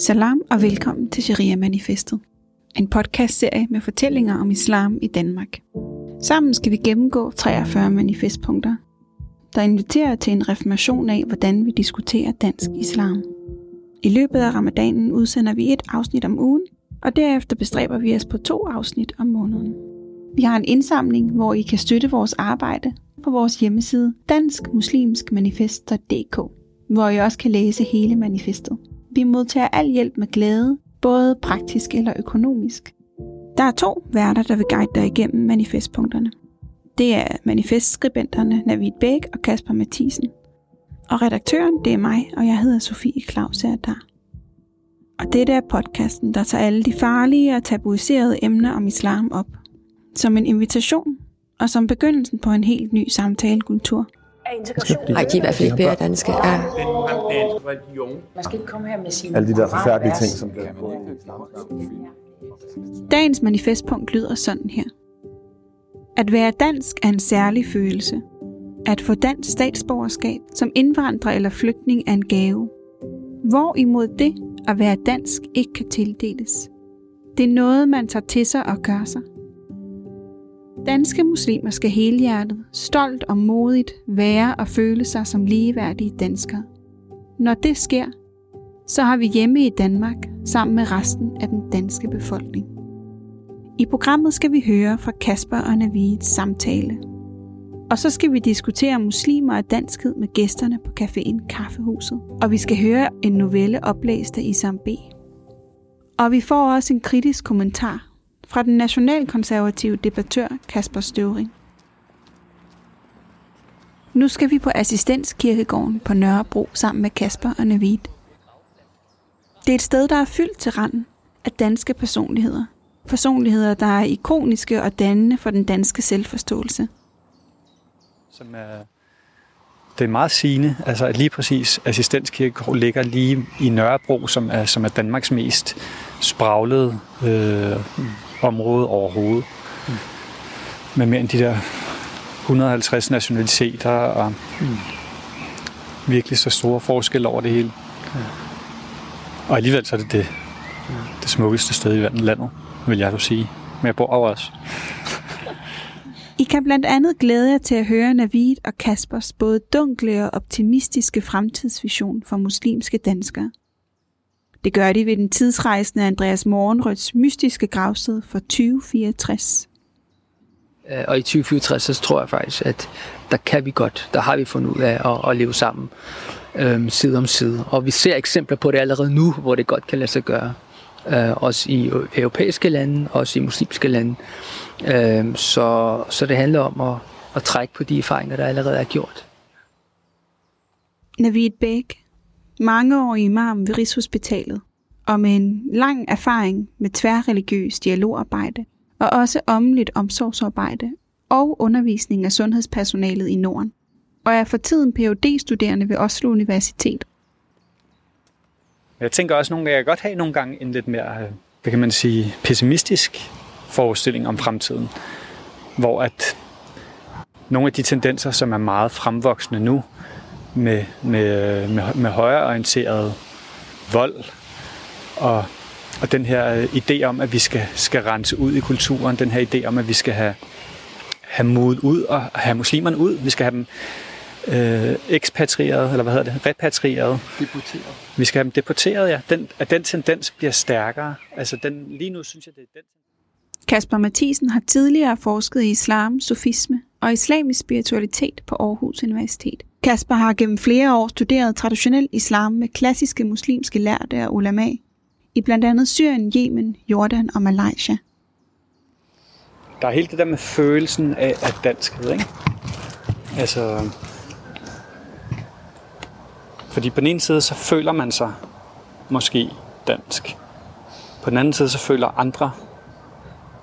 Salam og velkommen til Sharia Manifestet. En podcastserie med fortællinger om islam i Danmark. Sammen skal vi gennemgå 43 manifestpunkter, der inviterer til en reformation af, hvordan vi diskuterer dansk islam. I løbet af ramadanen udsender vi et afsnit om ugen, og derefter bestræber vi os på to afsnit om måneden. Vi har en indsamling, hvor I kan støtte vores arbejde på vores hjemmeside danskmuslimskmanifest.dk, hvor I også kan læse hele manifestet. Vi modtager al hjælp med glæde, både praktisk eller økonomisk. Der er to værter, der vil guide dig igennem manifestpunkterne. Det er manifestskribenterne Navid Bæk og Kasper Mathisen. Og redaktøren, det er mig, og jeg hedder Sofie Claus der. Og dette er podcasten, der tager alle de farlige og tabuiserede emner om islam op. Som en invitation, og som begyndelsen på en helt ny samtalekultur – Nej, de er i hvert fald ikke bedre danske. Ja. Man skal ikke komme her med sine Alle de der forfærdelige ting, som Dagens manifestpunkt lyder sådan her. At være dansk er en særlig følelse. At få dansk statsborgerskab som indvandrer eller flygtning er en gave. Hvorimod det at være dansk ikke kan tildeles. Det er noget, man tager til sig og gør sig. Danske muslimer skal helhjertet, stolt og modigt være og føle sig som ligeværdige danskere. Når det sker, så har vi hjemme i Danmark sammen med resten af den danske befolkning. I programmet skal vi høre fra Kasper og Navids samtale. Og så skal vi diskutere muslimer og danskhed med gæsterne på caféen Kaffehuset. Og vi skal høre en novelle oplæst af Isam B. Og vi får også en kritisk kommentar fra den nationalkonservative debattør Kasper Støvring. Nu skal vi på assistenskirkegården på Nørrebro sammen med Kasper og Navid. Det er et sted, der er fyldt til randen af danske personligheder. Personligheder, der er ikoniske og dannende for den danske selvforståelse. Som er, det er meget sigende, altså at lige præcis assistenskirkegård ligger lige i Nørrebro, som er, som er Danmarks mest spraglede øh, område overhovedet. Mm. Med mere end de der 150 nationaliteter og mm. virkelig så store forskelle over det hele. Mm. Og alligevel så er det det, mm. det smukkeste sted i landet, vil jeg så sige. Men jeg bor over os. I kan blandt andet glæde jer til at høre Navid og Kaspers både dunkle og optimistiske fremtidsvision for muslimske danskere. Det gør de ved den tidsrejsende Andreas Morgenrøds mystiske gravsted for 2064. Øh, og i 2064, så tror jeg faktisk, at der kan vi godt, der har vi fundet ud af at, at leve sammen øhm, side om side. Og vi ser eksempler på det allerede nu, hvor det godt kan lade sig gøre. Øh, også i europæiske lande, også i muslimske lande. Øh, så, så det handler om at, at trække på de erfaringer, der allerede er gjort. Navid Bæk, mangeårig imam ved Rigshospitalet, og med en lang erfaring med tværreligiøs dialogarbejde, og også omligt omsorgsarbejde og undervisning af sundhedspersonalet i Norden, og er for tiden phd studerende ved Oslo Universitet. Jeg tænker også nogle gange, jeg godt have nogle gange en lidt mere, øh, hvad kan man sige, pessimistisk forestilling om fremtiden, hvor at nogle af de tendenser, som er meget fremvoksende nu, med, med, med, med højreorienteret vold og, og den her øh, idé om, at vi skal, skal rense ud i kulturen, den her idé om, at vi skal have, have modet ud og have muslimerne ud. Vi skal have dem øh, ekspatrieret, eller hvad hedder det, repatrieret. Deporteret. Vi skal have dem deporteret, ja. Den, at den tendens bliver stærkere. Altså den, lige nu synes jeg, det er den Kasper Mathisen har tidligere forsket i islam, sofisme og islamisk spiritualitet på Aarhus Universitet. Kasper har gennem flere år studeret traditionel islam med klassiske muslimske lærte og ulama i blandt andet Syrien, Yemen, Jordan og Malaysia. Der er helt det der med følelsen af, af danskhed, ikke? Altså, fordi på den ene side, så føler man sig måske dansk. På den anden side, så føler andre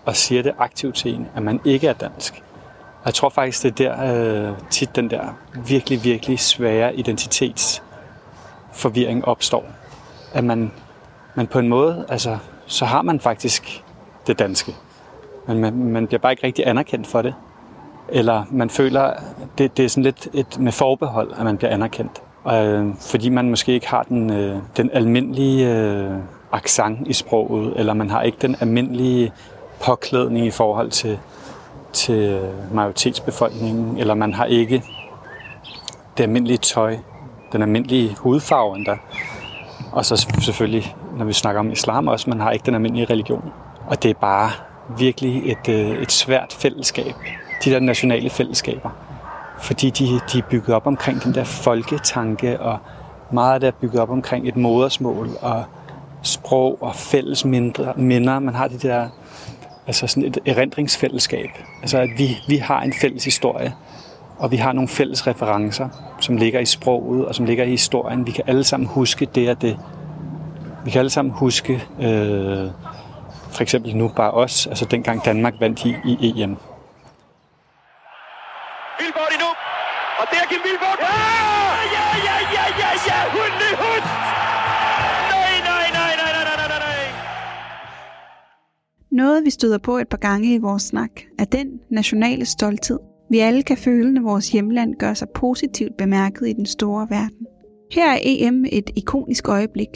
og siger det aktivt til en, at man ikke er dansk. Jeg tror faktisk, det er der øh, tit den der virkelig, virkelig svære identitetsforvirring opstår. At man, man på en måde, altså, så har man faktisk det danske. Men man, man bliver bare ikke rigtig anerkendt for det. Eller man føler, det, det er sådan lidt et med forbehold, at man bliver anerkendt. øh, fordi man måske ikke har den, øh, den almindelige øh, accent i sproget, eller man har ikke den almindelige påklædning i forhold til, til majoritetsbefolkningen, eller man har ikke det almindelige tøj, den almindelige hudfarve endda. Og så selvfølgelig, når vi snakker om islam også, man har ikke den almindelige religion. Og det er bare virkelig et, øh, et svært fællesskab, de der nationale fællesskaber. Fordi de, de er bygget op omkring den der folketanke, og meget af det er bygget op omkring et modersmål, og sprog og fælles mindre, minder. Man har de der, altså sådan et erindringsfællesskab. Altså at vi, vi har en fælles historie, og vi har nogle fælles referencer, som ligger i sproget og som ligger i historien. Vi kan alle sammen huske det og det. Vi kan alle sammen huske, øh, for eksempel nu bare os, altså dengang Danmark vandt i, i EM. Vilborg nu, og der Kim Vilborg. Ja, Noget vi støder på et par gange i vores snak, er den nationale stolthed, vi alle kan føle, når vores hjemland gør sig positivt bemærket i den store verden. Her er EM et ikonisk øjeblik,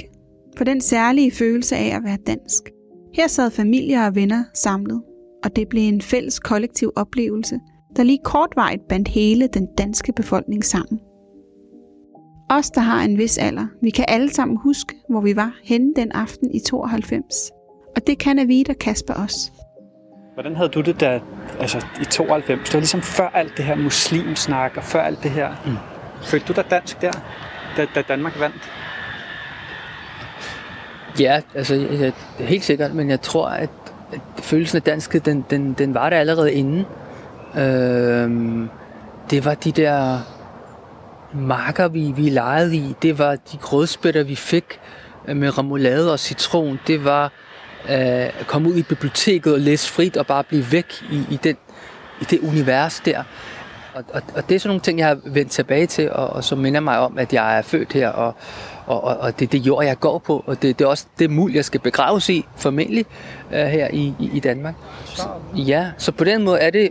for den særlige følelse af at være dansk. Her sad familier og venner samlet, og det blev en fælles kollektiv oplevelse, der lige kortvarigt bandt hele den danske befolkning sammen. Os, der har en vis alder, vi kan alle sammen huske, hvor vi var henne den aften i 92. Og det kan Avita Kasper også. Hvordan havde du det da, altså i 92? Det var ligesom før alt det her muslimsnak og før alt det her. Mm. Følte du dig dansk der, da, da Danmark vandt? Ja, altså jeg, helt sikkert, men jeg tror, at, at følelsen af danskhed, den, den, den var der allerede inden. Øhm, det var de der marker, vi, vi legede i. Det var de grødspætter, vi fik øh, med remoulade og citron. Det var øh, komme ud i biblioteket og læse frit og bare blive væk i, i, den, i det univers der. Og, og, og det er sådan nogle ting, jeg har vendt tilbage til, og, og som minder mig om, at jeg er født her, og, og, og, og det er det jord, jeg går på, og det, det er også det mul, jeg skal begraves i, formentlig, uh, her i, i, i Danmark. Så, ja, så på den måde er det,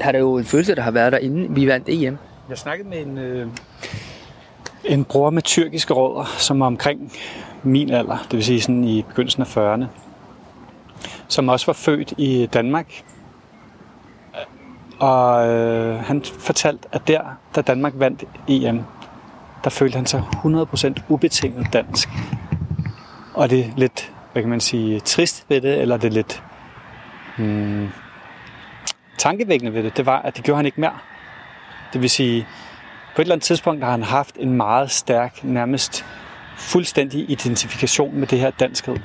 har det jo en følelse, der har været der, inden vi vandt EM. Jeg snakkede med en, øh, en bror med tyrkiske rødder, som var omkring min alder, det vil sige sådan i begyndelsen af 40'erne, som også var født i Danmark. Og øh, han fortalte, at der, da Danmark vandt EM, der følte han sig 100% ubetinget dansk. Og det er lidt, hvad kan man sige, trist ved det, eller det er lidt hmm, tankevækkende ved det, det var, at det gjorde han ikke mere. Det vil sige, på et eller andet tidspunkt har han haft en meget stærk, nærmest fuldstændig identifikation med det her danskhed.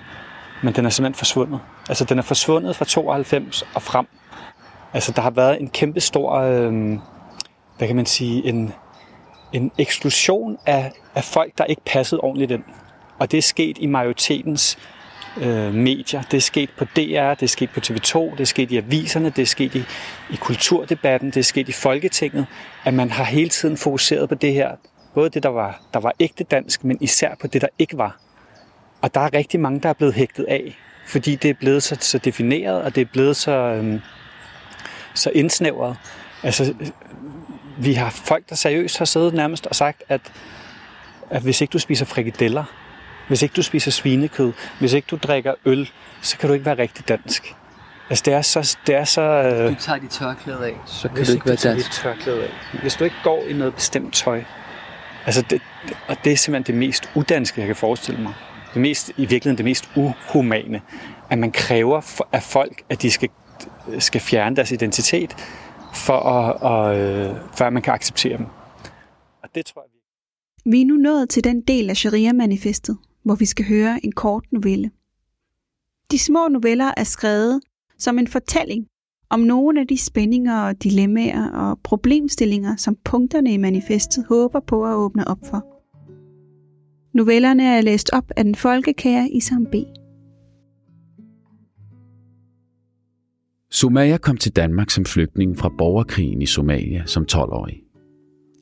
Men den er simpelthen forsvundet. Altså, den er forsvundet fra 92 og frem. Altså, der har været en kæmpe stor, øh, hvad kan man sige, en, en eksklusion af, af folk, der ikke passede ordentligt ind. Og det er sket i majoritetens øh, medier. Det er sket på DR, det er sket på TV2, det er sket i aviserne, det er sket i, i kulturdebatten, det er sket i Folketinget, at man har hele tiden fokuseret på det her. Både det, der var, der var ægte dansk, men især på det, der ikke var. Og der er rigtig mange, der er blevet hægtet af, fordi det er blevet så, så defineret, og det er blevet så, øhm, så indsnævret. Altså, vi har folk, der seriøst har siddet nærmest og sagt, at, at hvis ikke du spiser frikadeller, hvis ikke du spiser svinekød, hvis ikke du drikker øl, så kan du ikke være rigtig dansk. Altså, det er så... Det er så øh, du tager dit tørklæde af, så kan hvis du ikke være dansk. Dit tørklæde af. Hvis du ikke går i noget bestemt tøj, altså det, og det er simpelthen det mest udanske, jeg kan forestille mig. Det mest, I virkeligheden det mest uhumane, at man kræver af folk, at de skal, skal fjerne deres identitet, for at, og, øh, før man kan acceptere dem. Og det tror jeg, vi... Vi er nu nået til den del af Sharia-manifestet, hvor vi skal høre en kort novelle. De små noveller er skrevet som en fortælling om nogle af de spændinger og dilemmaer og problemstillinger, som punkterne i manifestet håber på at åbne op for. Novellerne er læst op af den folkekære Isam B. Sumaya kom til Danmark som flygtning fra borgerkrigen i Somalia som 12-årig.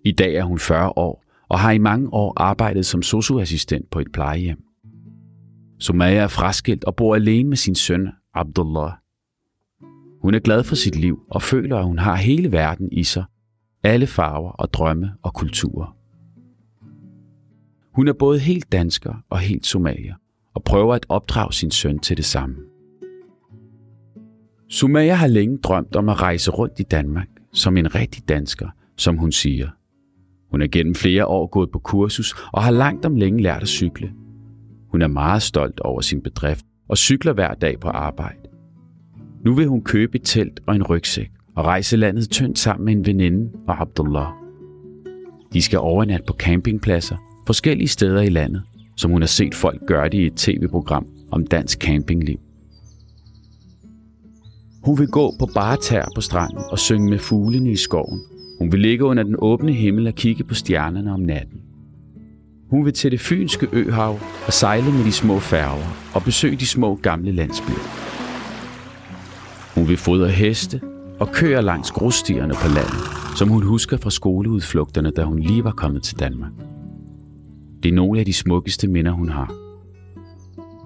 I dag er hun 40 år og har i mange år arbejdet som socioassistent på et plejehjem. Sumaya er fraskilt og bor alene med sin søn Abdullah. Hun er glad for sit liv og føler, at hun har hele verden i sig. Alle farver og drømme og kulturer. Hun er både helt dansker og helt somalier, og prøver at opdrage sin søn til det samme. Sumaya har længe drømt om at rejse rundt i Danmark som en rigtig dansker, som hun siger. Hun er gennem flere år gået på kursus og har langt om længe lært at cykle. Hun er meget stolt over sin bedrift og cykler hver dag på arbejde. Nu vil hun købe et telt og en rygsæk og rejse landet tyndt sammen med en veninde og Abdullah. De skal overnatte på campingpladser forskellige steder i landet, som hun har set folk gøre det i et tv-program om dansk campingliv. Hun vil gå på bare tær på stranden og synge med fuglene i skoven. Hun vil ligge under den åbne himmel og kigge på stjernerne om natten. Hun vil til det fynske øhav og sejle med de små færger og besøge de små gamle landsbyer. Hun vil fodre heste og køre langs grusstierne på landet, som hun husker fra skoleudflugterne, da hun lige var kommet til Danmark. Det er nogle af de smukkeste minder, hun har.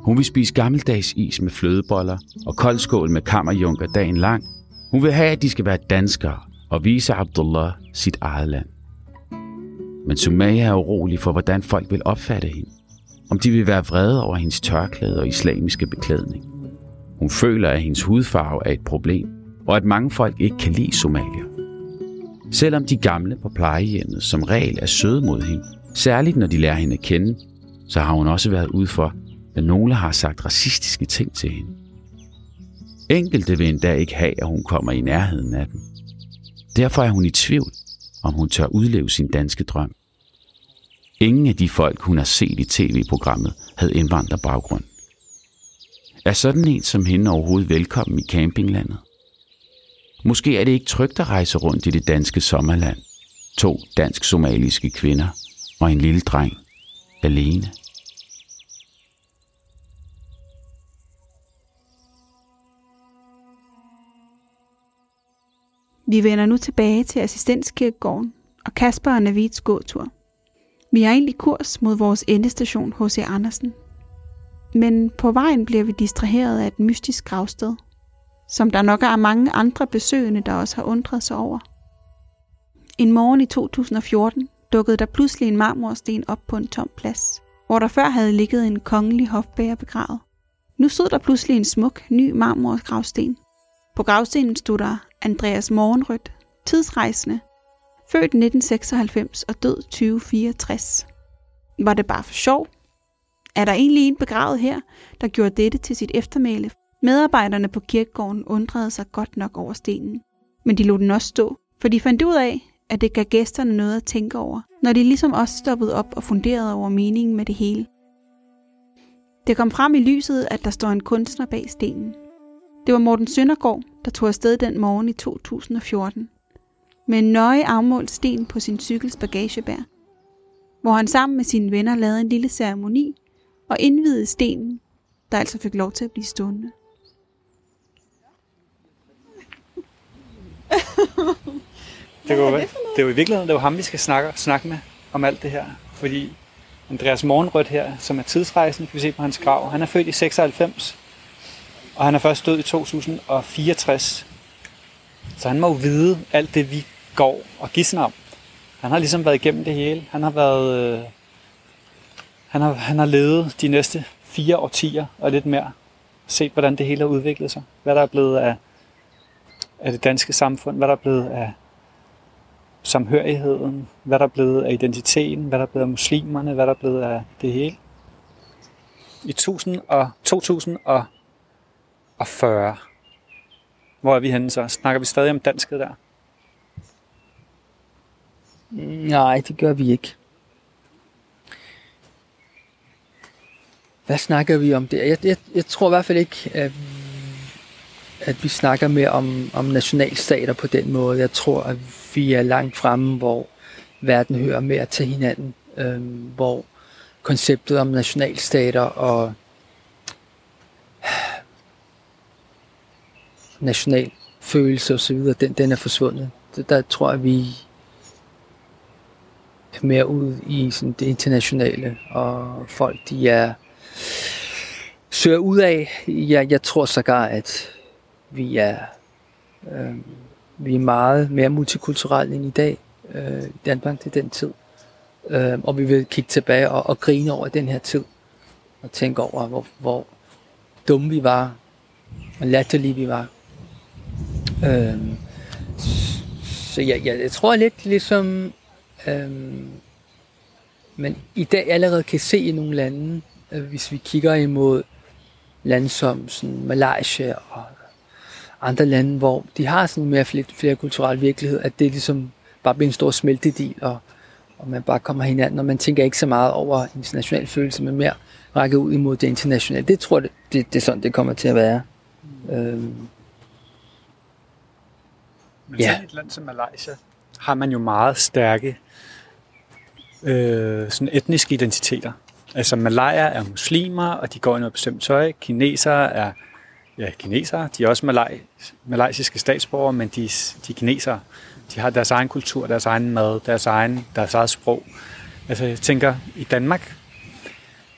Hun vil spise gammeldags is med flødeboller og koldskål med kammerjunker dagen lang. Hun vil have, at de skal være danskere og vise Abdullah sit eget land. Men Sumaya er urolig for, hvordan folk vil opfatte hende. Om de vil være vrede over hendes tørklæde og islamiske beklædning. Hun føler, at hendes hudfarve er et problem, og at mange folk ikke kan lide somalier. Selvom de gamle på plejehjemmet som regel er søde mod hende, særligt når de lærer hende at kende, så har hun også været ude for, at nogle har sagt racistiske ting til hende. Enkelte vil endda ikke have, at hun kommer i nærheden af dem. Derfor er hun i tvivl, om hun tør udleve sin danske drøm. Ingen af de folk, hun har set i tv-programmet, havde indvandrerbaggrund. Er sådan en som hende overhovedet velkommen i campinglandet? Måske er det ikke trygt at rejse rundt i det danske sommerland. To dansk-somaliske kvinder og en lille dreng alene. Vi vender nu tilbage til assistenskirkegården og Kasper og Navids gåtur. Vi er egentlig kurs mod vores endestation H.C. Andersen. Men på vejen bliver vi distraheret af et mystisk gravsted, som der nok er mange andre besøgende, der også har undret sig over. En morgen i 2014 dukkede der pludselig en marmorsten op på en tom plads, hvor der før havde ligget en kongelig hofbæger begravet. Nu stod der pludselig en smuk, ny marmorgravsten. På gravstenen stod der Andreas Morgenrødt, tidsrejsende, født 1996 og død 2064. Var det bare for sjov? Er der egentlig en begravet her, der gjorde dette til sit eftermæle? Medarbejderne på kirkegården undrede sig godt nok over stenen, men de lod den også stå, for de fandt ud af, at det gav gæsterne noget at tænke over, når de ligesom også stoppede op og funderede over meningen med det hele. Det kom frem i lyset, at der står en kunstner bag stenen. Det var Morten Søndergaard, der tog afsted den morgen i 2014, med en nøje afmålt sten på sin cykels bagagebær, hvor han sammen med sine venner lavede en lille ceremoni og indvidede stenen, der altså fik lov til at blive stående. Det, var, det, det er jo i virkeligheden det er jo ham, vi skal snakke, snakke med om alt det her. Fordi Andreas Morgenrødt her, som er tidsrejsen, kan vi se på hans grav, han er født i 96, og han er først død i 2064. Så han må jo vide alt det, vi går og gidsner om. Han har ligesom været igennem det hele. Han har været... Øh, han, har, han har levet de næste fire årtier og lidt mere. Set, hvordan det hele har udviklet sig. Hvad der er blevet af, af det danske samfund. Hvad der er blevet af samhørigheden. Hvad der er blevet af identiteten. Hvad der er blevet af muslimerne. Hvad der er blevet af det hele. I 1000 og 2040. Hvor er vi henne så? Snakker vi stadig om dansket der? Nej, det gør vi ikke. Hvad snakker vi om det? Jeg, jeg, jeg tror i hvert fald ikke, at, at vi snakker mere om, om nationalstater på den måde. Jeg tror, at vi er langt fremme, hvor verden hører mere til hinanden. øh, hvor konceptet om nationalstater og national følelse osv., den, den er forsvundet. Der, tror jeg, vi er mere ud i sådan det internationale, og folk de er søger ud af. Jeg, jeg tror sågar, at vi er, øh, vi er meget mere multikulturelle end i dag. Øh, Danmark til den tid. Øh, og vi vil kigge tilbage og, og grine over den her tid. Og tænke over, hvor, hvor dumme vi var, og latterlige vi var. Øh, så jeg, jeg, jeg tror lidt ligesom, øh, man i dag allerede kan se i nogle lande, øh, hvis vi kigger imod lande som sådan Malaysia og andre lande, hvor de har sådan mere flere kulturel virkelighed, at det ligesom bare bliver en stor smeltedil, og, og man bare kommer hinanden, og man tænker ikke så meget over international følelse, men mere række ud imod det internationale. Det tror jeg, det, det er sådan, det kommer til at være. Mm. Øhm. Men ja. et land som Malaysia har man jo meget stærke øh, sådan etniske identiteter. Altså malayer er muslimer, og de går i noget bestemt tøj. Kinesere er ja, kinesere. De er også malaj, malaysiske statsborgere, men de, de er kinesere. De har deres egen kultur, deres egen mad, deres, egen, deres eget sprog. Altså jeg tænker, i Danmark,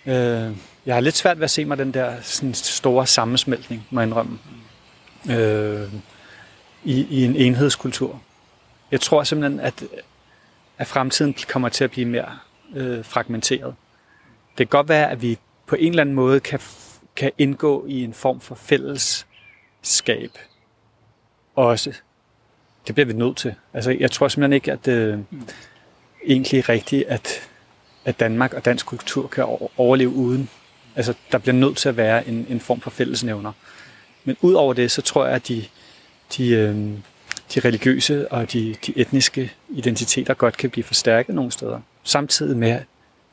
øh, jeg har lidt svært ved at se mig den der sådan store sammensmeltning, må jeg indrømme, øh, i, i en enhedskultur. Jeg tror simpelthen, at, at fremtiden kommer til at blive mere øh, fragmenteret. Det kan godt være, at vi på en eller anden måde kan, kan indgå i en form for fællesskab også. Det bliver vi nødt til. Altså, jeg tror simpelthen ikke, at det øh, egentlig rigtigt, at, at Danmark og dansk kultur kan overleve uden. Altså, der bliver nødt til at være en, en form for fællesnævner. Men ud over det, så tror jeg, at de, de, øh, de religiøse og de, de etniske identiteter godt kan blive forstærket nogle steder. Samtidig med,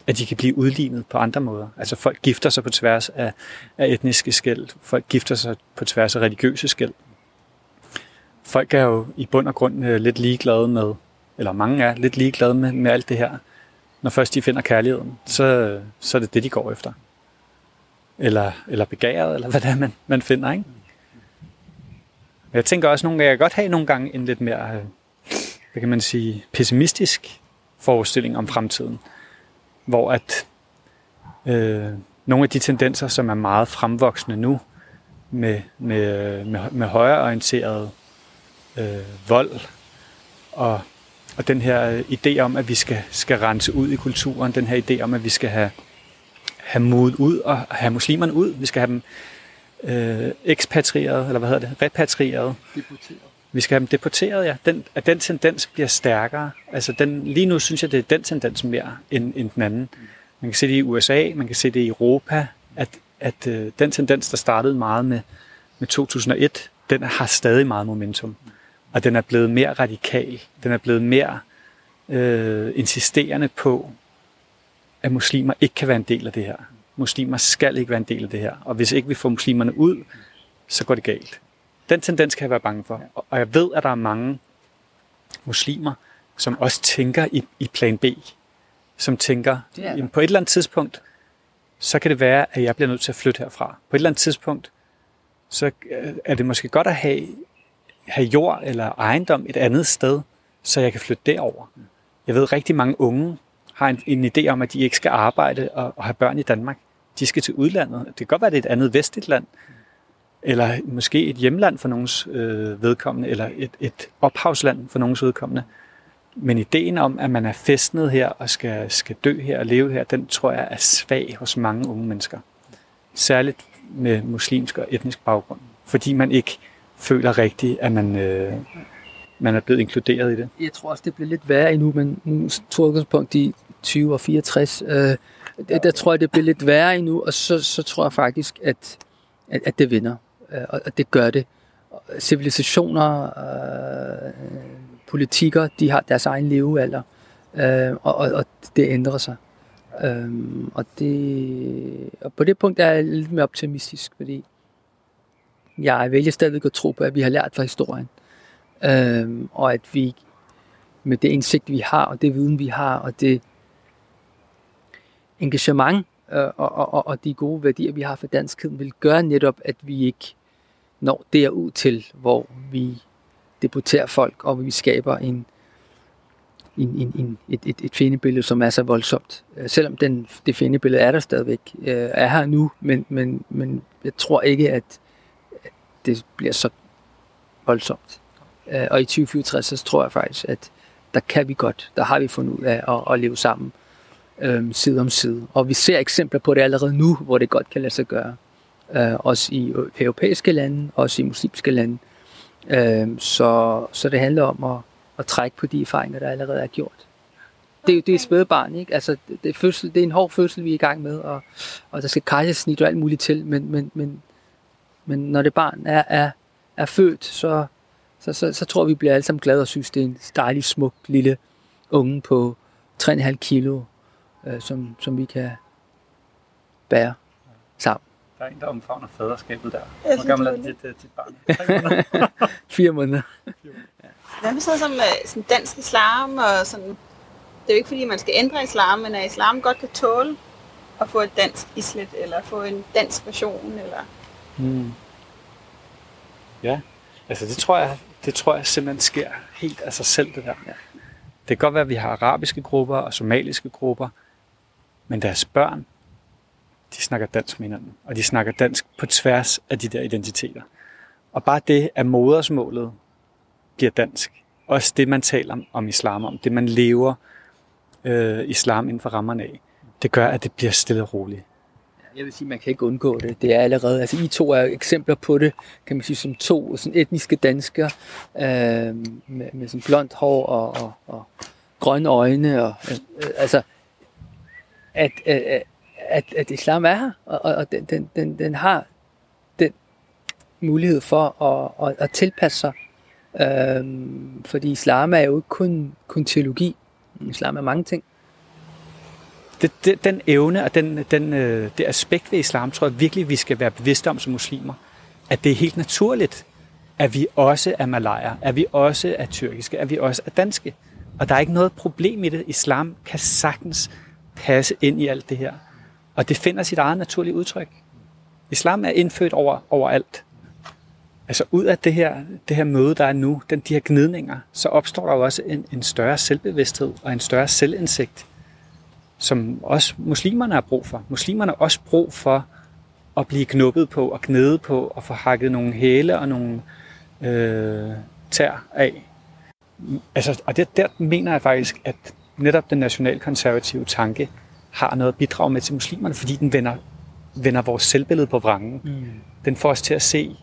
at de kan blive udlignet på andre måder. Altså folk gifter sig på tværs af, af etniske skæld. Folk gifter sig på tværs af religiøse skæld. Folk er jo i bund og grund øh, lidt ligeglade med, eller mange er lidt ligeglade med, med alt det her. Når først de finder kærligheden, så, så er det det, de går efter. Eller, eller begæret, eller hvad det er, man, man finder, ikke? Jeg tænker også nogle gange, jeg kan godt have nogle gange en lidt mere, øh, hvad kan man sige, pessimistisk forestilling om fremtiden hvor at øh, nogle af de tendenser, som er meget fremvoksende nu, med, med, med, med højreorienteret øh, vold og, og den her øh, idé om, at vi skal, skal rense ud i kulturen, den her idé om, at vi skal have, have modet ud og have muslimerne ud, vi skal have dem øh, ekspatrieret, eller hvad hedder det, repatrieret. Deporteret. Vi skal have dem deporteret, ja. Den, at den tendens bliver stærkere. Altså den, lige nu synes jeg, det er den tendens mere end, end den anden. Man kan se det i USA, man kan se det i Europa, at, at øh, den tendens, der startede meget med, med 2001, den har stadig meget momentum. Og den er blevet mere radikal. Den er blevet mere øh, insisterende på, at muslimer ikke kan være en del af det her. Muslimer skal ikke være en del af det her. Og hvis ikke vi får muslimerne ud, så går det galt. Den tendens kan jeg være bange for. Og jeg ved, at der er mange muslimer, som også tænker i, i plan B. Som tænker, jamen, på et eller andet tidspunkt, så kan det være, at jeg bliver nødt til at flytte herfra. På et eller andet tidspunkt, så øh, er det måske godt at have, have jord eller ejendom et andet sted, så jeg kan flytte derover. Jeg ved, at rigtig mange unge har en, en idé om, at de ikke skal arbejde og, og have børn i Danmark. De skal til udlandet. Det kan godt være, at det er et andet vestligt land, eller måske et hjemland for nogens øh, vedkommende, eller et, et ophavsland for nogens vedkommende. Men ideen om, at man er festnet her og skal, skal dø her og leve her, den tror jeg er svag hos mange unge mennesker. Særligt med muslimsk og etnisk baggrund. Fordi man ikke føler rigtigt, at man, øh, man er blevet inkluderet i det. Jeg tror også, det bliver lidt værre endnu, men nu tog udgangspunkt i 20 og 64. Øh, der, der tror jeg, det bliver lidt værre endnu, og så, så tror jeg faktisk, at, at, at det vinder. Øh, og det gør det. Civilisationer, øh, politikker, de har deres egen levealder, øh, og, og, og det ændrer sig. Øh, og, det, og på det punkt er jeg lidt mere optimistisk, fordi jeg vælger stadig at tro på, at vi har lært fra historien. Øh, og at vi med det indsigt, vi har, og det viden, vi har, og det engagement, øh, og, og, og de gode værdier, vi har for danskheden, vil gøre netop, at vi ikke når derud til, hvor vi deporterer folk, og vi skaber en, en, en, en, et, et, et fjendebillede, som er så voldsomt. Øh, selvom den, det fjendebillede er der stadigvæk, øh, er her nu, men, men, men jeg tror ikke, at, at det bliver så voldsomt. Øh, og i 2064, så tror jeg faktisk, at der kan vi godt, der har vi fundet ud af at, at leve sammen øh, side om side. Og vi ser eksempler på det allerede nu, hvor det godt kan lade sig gøre. Øh, også i europæiske lande, også i muslimske lande. Øh, så, så det handler om at, at trække på de erfaringer, der allerede er gjort. Det, det er et spædebarn, ikke? Altså, det, det, er fødsel, det er en hård fødsel, vi er i gang med, og, og der skal kejsersnit og alt muligt til, men, men, men, men når det barn er, er, er født, så, så, så, så tror vi, vi bliver alle sammen glade og synes, det er en dejlig, smuk lille unge på 3,5 kilo, øh, som, som vi kan bære sammen. Der er en, der omfavner faderskabet der. Hvor gammel er dit, dit barn? Fire måneder. Hvad med sådan som, øh, som dansk islam og sådan... Det er jo ikke fordi, man skal ændre islam, men at islam godt kan tåle at få et dansk islet, eller få en dansk version, eller... Mm. Ja, altså det tror jeg, det tror jeg simpelthen sker helt af sig selv, det der. Ja. Det kan godt være, at vi har arabiske grupper og somaliske grupper, men deres børn, de snakker dansk med hinanden, og de snakker dansk på tværs af de der identiteter. Og bare det, at modersmålet bliver dansk, også det, man taler om, om islam om, det man lever øh, islam inden for rammerne af, det gør, at det bliver stille og roligt. Jeg vil sige, man kan ikke undgå det. Det er allerede, altså I to er eksempler på det, kan man sige, som to sådan etniske danskere, øh, med, med sådan blondt hår og, og, og grønne øjne, og, øh, altså, at, øh, at, at islam er her, og, og den, den, den, den har den mulighed for at, at, at tilpasse sig, Øhm, fordi islam er jo ikke kun, kun teologi, islam er mange ting det, det, den evne og den, den, øh, det aspekt ved islam, tror jeg virkelig, vi skal være bevidste om som muslimer. At det er helt naturligt, at vi også er malayer, at vi også er tyrkiske, at vi også er danske. Og der er ikke noget problem i det. Islam kan sagtens passe ind i alt det her. Og det finder sit eget naturlige udtryk. Islam er indfødt over, overalt. Altså ud af det her, det her møde, der er nu, den, de her gnidninger, så opstår der jo også en, en større selvbevidsthed og en større selvindsigt som også muslimerne har brug for. Muslimerne har også brug for at blive knuppet på og gnede på og få hakket nogle hæle og nogle øh, tær af. Altså, og det, der mener jeg faktisk, at netop den nationalkonservative tanke har noget at bidrage med til muslimerne, fordi den vender, vender vores selvbillede på vrangen. Mm. Den får os til at se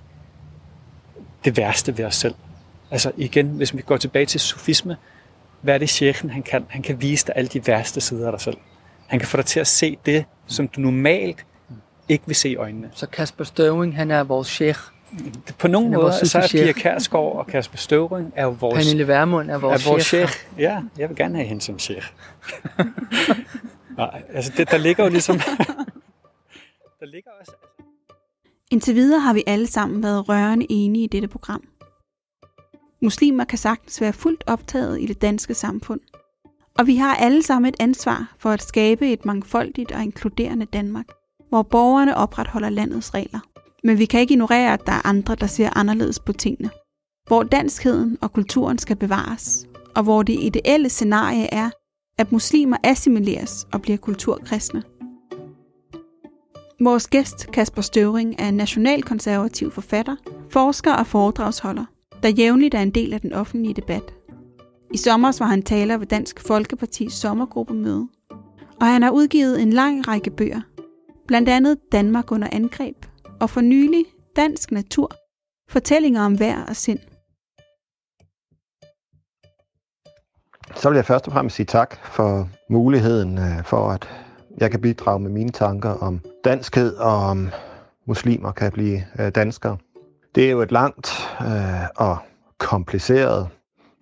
det værste ved os selv. Altså igen, hvis vi går tilbage til sufisme, hvad er det, sheikhen han kan? Han kan vise dig alle de værste sider af dig selv. Han kan få dig til at se det, som du normalt ikke vil se i øjnene. Så Kasper Støvring, han er vores sheikh? På nogen måde, så er Pia Kærsgaard og Kasper Støvring er jo vores... Pernille Vermund er vores, er vores sheikh. sheikh. Ja, jeg vil gerne have hende som sheikh. Nej, altså det, der ligger jo ligesom... der ligger også... Indtil videre har vi alle sammen været rørende enige i dette program. Muslimer kan sagtens være fuldt optaget i det danske samfund. Og vi har alle sammen et ansvar for at skabe et mangfoldigt og inkluderende Danmark, hvor borgerne opretholder landets regler. Men vi kan ikke ignorere, at der er andre, der ser anderledes på tingene. Hvor danskheden og kulturen skal bevares, og hvor det ideelle scenarie er, at muslimer assimileres og bliver kulturkristne. Vores gæst, Kasper Støvring, er en nationalkonservativ forfatter, forsker og foredragsholder, der jævnligt er en del af den offentlige debat. I sommer var han taler ved Dansk Folkepartis sommergruppemøde, og han har udgivet en lang række bøger, blandt andet Danmark under angreb, og for nylig Dansk Natur, fortællinger om vejr og sind. Så vil jeg først og fremmest sige tak for muligheden øh, for, at jeg kan bidrage med mine tanker om danskhed og om muslimer kan blive øh, danskere. Det er jo et langt øh, og kompliceret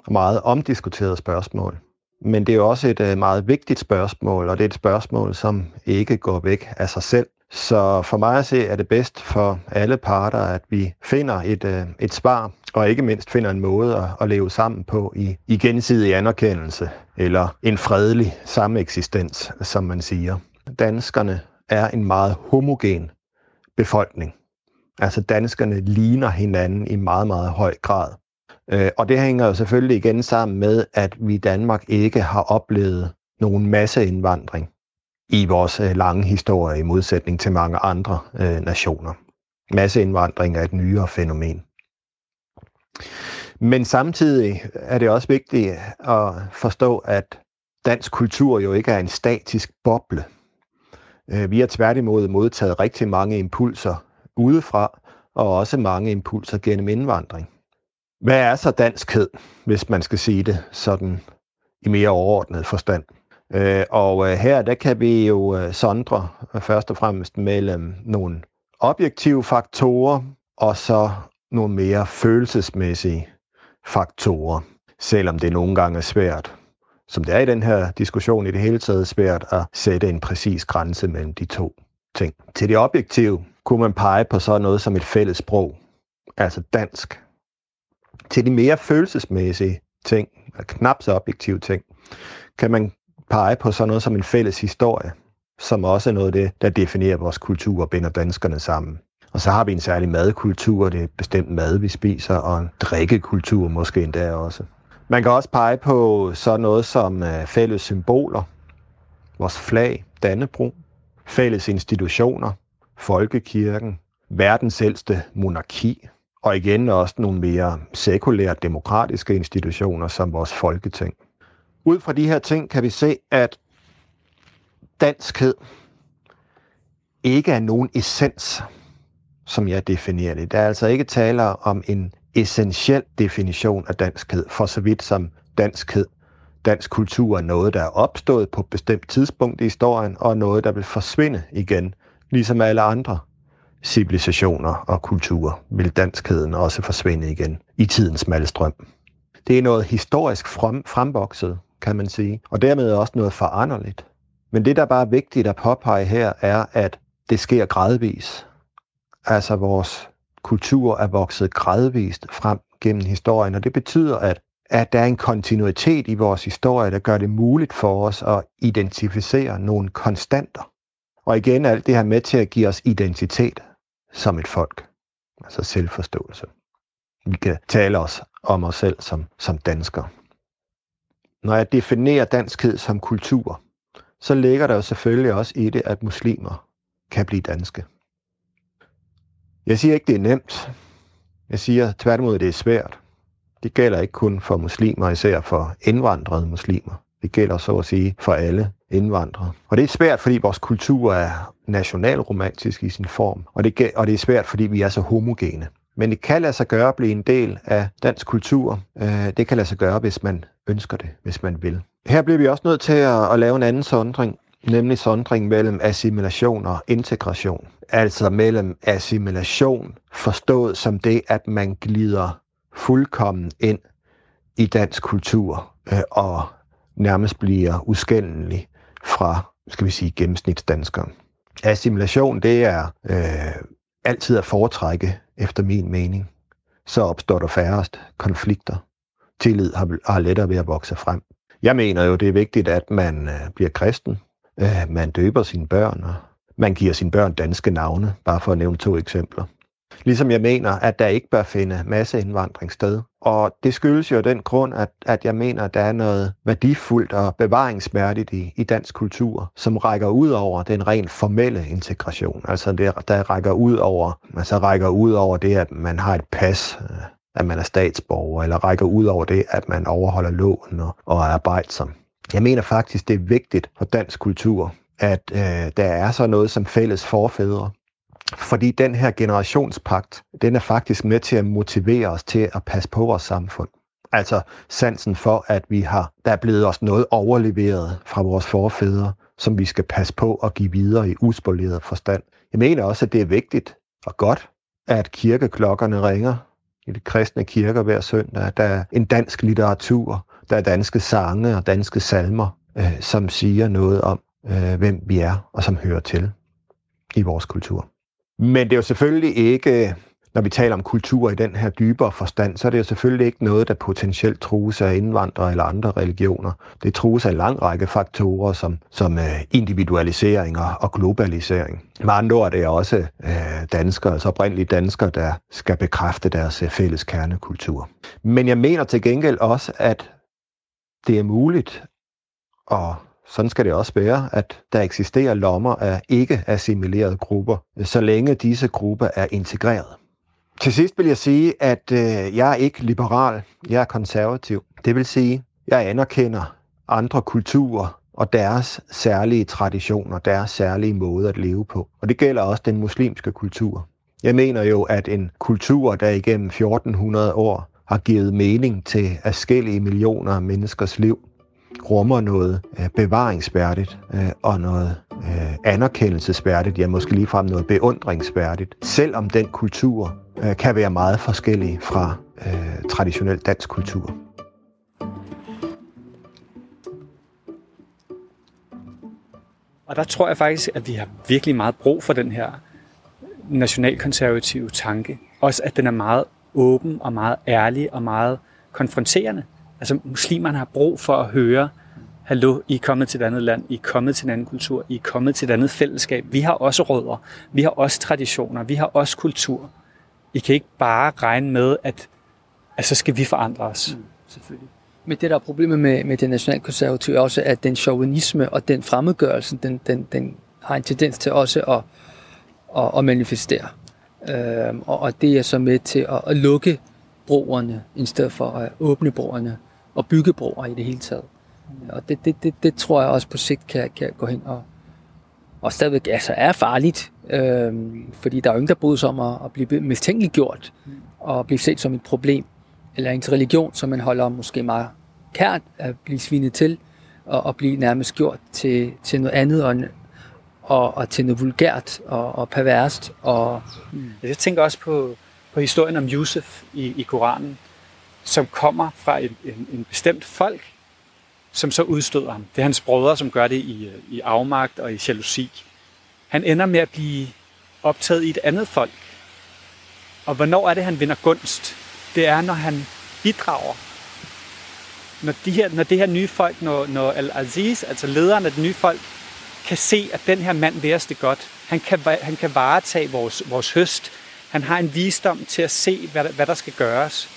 og meget omdiskuteret spørgsmål. Men det er jo også et øh, meget vigtigt spørgsmål, og det er et spørgsmål, som ikke går væk af sig selv. Så for mig at se er det bedst for alle parter, at vi finder et, øh, et svar, og ikke mindst finder en måde at, at leve sammen på i, i gensidig anerkendelse, eller en fredelig sameksistens, som man siger. Danskerne er en meget homogen befolkning. Altså danskerne ligner hinanden i meget, meget høj grad. Øh, og det hænger jo selvfølgelig igen sammen med, at vi i Danmark ikke har oplevet nogen masseindvandring i vores øh, lange historie i modsætning til mange andre øh, nationer. Masseindvandring er et nyere fænomen. Men samtidig er det også vigtigt at forstå, at dansk kultur jo ikke er en statisk boble. Øh, vi har tværtimod modtaget rigtig mange impulser udefra, og også mange impulser gennem indvandring. Hvad er så danskhed, hvis man skal sige det sådan i mere overordnet forstand? Øh, og øh, her der kan vi jo sondre først og fremmest mellem nogle objektive faktorer og så nogle mere følelsesmæssige faktorer, selvom det nogle gange er svært som det er i den her diskussion i det hele taget, svært at sætte en præcis grænse mellem de to ting. Til det objektive kunne man pege på sådan noget som et fælles sprog, altså dansk. Til de mere følelsesmæssige ting, eller knap så objektive ting, kan man pege på sådan noget som en fælles historie, som også er noget af det, der definerer vores kultur og binder danskerne sammen. Og så har vi en særlig madkultur, det er bestemt mad, vi spiser, og en drikkekultur måske endda også. Man kan også pege på sådan noget som øh, fælles symboler, vores flag, Dannebrog, fælles institutioner, folkekirken, verdens ældste monarki, og igen også nogle mere sekulære demokratiske institutioner som vores folketing. Ud fra de her ting kan vi se, at danskhed ikke er nogen essens, som jeg definerer det. Der er altså ikke tale om en essentiel definition af danskhed, for så vidt som danskhed, dansk kultur er noget, der er opstået på et bestemt tidspunkt i historien, og noget, der vil forsvinde igen, ligesom alle andre civilisationer og kulturer, vil danskheden også forsvinde igen i tidens malstrøm. Det er noget historisk frem, fremvokset, kan man sige, og dermed også noget foranderligt. Men det, der bare er vigtigt at påpege her, er, at det sker gradvis. Altså vores kultur er vokset gradvist frem gennem historien, og det betyder, at, at der er en kontinuitet i vores historie, der gør det muligt for os at identificere nogle konstanter. Og igen alt det her med til at give os identitet som et folk, altså selvforståelse. Vi kan tale os om os selv som, som danskere. Når jeg definerer danskhed som kultur, så ligger der jo selvfølgelig også i det, at muslimer kan blive danske. Jeg siger ikke, det er nemt. Jeg siger tværtimod, det er svært. Det gælder ikke kun for muslimer, især for indvandrede muslimer. Det gælder så at sige for alle indvandrere. Og det er svært, fordi vores kultur er nationalromantisk i sin form. Og det, og det er svært, fordi vi er så homogene. Men det kan lade sig gøre at blive en del af dansk kultur. Øh, det kan lade sig gøre, hvis man ønsker det, hvis man vil. Her bliver vi også nødt til at, at lave en anden sondring nemlig sondring mellem assimilation og integration. Altså mellem assimilation, forstået som det, at man glider fuldkommen ind i dansk kultur øh, og nærmest bliver uskændelig fra, skal vi sige, gennemsnitsdanskeren. Assimilation, det er øh, altid at foretrække, efter min mening. Så opstår der færrest konflikter. Tillid har, har lettere ved at vokse frem. Jeg mener jo, det er vigtigt, at man øh, bliver kristen, Øh, man døber sine børn, og man giver sine børn danske navne, bare for at nævne to eksempler. Ligesom jeg mener, at der ikke bør finde masseindvandring sted. Og det skyldes jo den grund, at, at jeg mener, at der er noget værdifuldt og bevaringsværdigt i, i dansk kultur, som rækker ud over den rent formelle integration. Altså det, der rækker ud over, altså rækker ud over det, at man har et pas, øh, at man er statsborger, eller rækker ud over det, at man overholder loven og, og er arbejdsom. Jeg mener faktisk, det er vigtigt for dansk kultur, at øh, der er så noget som fælles forfædre. Fordi den her generationspagt, den er faktisk med til at motivere os til at passe på vores samfund. Altså sansen for, at vi har, der er blevet os noget overleveret fra vores forfædre, som vi skal passe på og give videre i uspoleret forstand. Jeg mener også, at det er vigtigt og godt, at kirkeklokkerne ringer i de kristne kirker hver søndag. Der er en dansk litteratur, der er danske sange og danske salmer, øh, som siger noget om, øh, hvem vi er og som hører til i vores kultur. Men det er jo selvfølgelig ikke, når vi taler om kultur i den her dybere forstand, så er det jo selvfølgelig ikke noget, der potentielt trues af indvandrere eller andre religioner. Det trues af en lang række faktorer, som, som øh, individualisering og globalisering. Med andre ord er det også øh, danskere, altså oprindelige danskere, der skal bekræfte deres øh, fælles kernekultur. Men jeg mener til gengæld også, at det er muligt, og sådan skal det også være, at der eksisterer lommer af ikke-assimilerede grupper, så længe disse grupper er integreret. Til sidst vil jeg sige, at øh, jeg er ikke liberal, jeg er konservativ. Det vil sige, jeg anerkender andre kulturer og deres særlige traditioner, deres særlige måde at leve på. Og det gælder også den muslimske kultur. Jeg mener jo, at en kultur, der igennem 1400 år har givet mening til forskellige millioner af menneskers liv, rummer noget øh, bevaringsværdigt øh, og noget øh, anerkendelsesværdigt, ja måske ligefrem noget beundringsværdigt, selvom den kultur kan være meget forskellig fra traditionel dansk kultur. Og der tror jeg faktisk, at vi har virkelig meget brug for den her nationalkonservative tanke. Også at den er meget åben og meget ærlig og meget konfronterende. Altså muslimerne har brug for at høre, hallo, I er kommet til et andet land, I er kommet til en anden kultur, I er kommet til et andet fællesskab. Vi har også rødder, vi har også traditioner, vi har også kultur. I kan ikke bare regne med, at, at så skal vi forandre os. Mm, selvfølgelig. Men det, der er problemet med, med det nationalkonservative, er også, at den chauvinisme og den fremmedgørelse, den, den, den har en tendens til også at, at, at manifestere. Øhm, og, og det er så med til at, at lukke broerne, i stedet for at åbne broerne og bygge broer i det hele taget. Og det, det, det, det tror jeg også på sigt kan, kan gå hen og, og stadigvæk altså er farligt, øhm, fordi der er jo ingen, der bryder sig om at, at blive mistænkeliggjort og blive set som et problem, eller en religion, som man holder måske meget kært at blive svinet til, og, og blive nærmest gjort til, til noget andet, og, og, og til noget vulgært og, og perverst. Og, mm. Jeg tænker også på, på historien om Josef i, i Koranen, som kommer fra en, en, en bestemt folk, som så udstøder ham. Det er hans brødre, som gør det i, i afmagt og i jalousi. Han ender med at blive optaget i et andet folk. Og hvornår er det, han vinder gunst? Det er, når han bidrager. Når, de her, når det her nye folk, når, når Al-Aziz, altså lederen af det nye folk, kan se, at den her mand vil os det godt. Han kan, han kan varetage vores, vores høst. Han har en visdom til at se, hvad, hvad der skal gøres.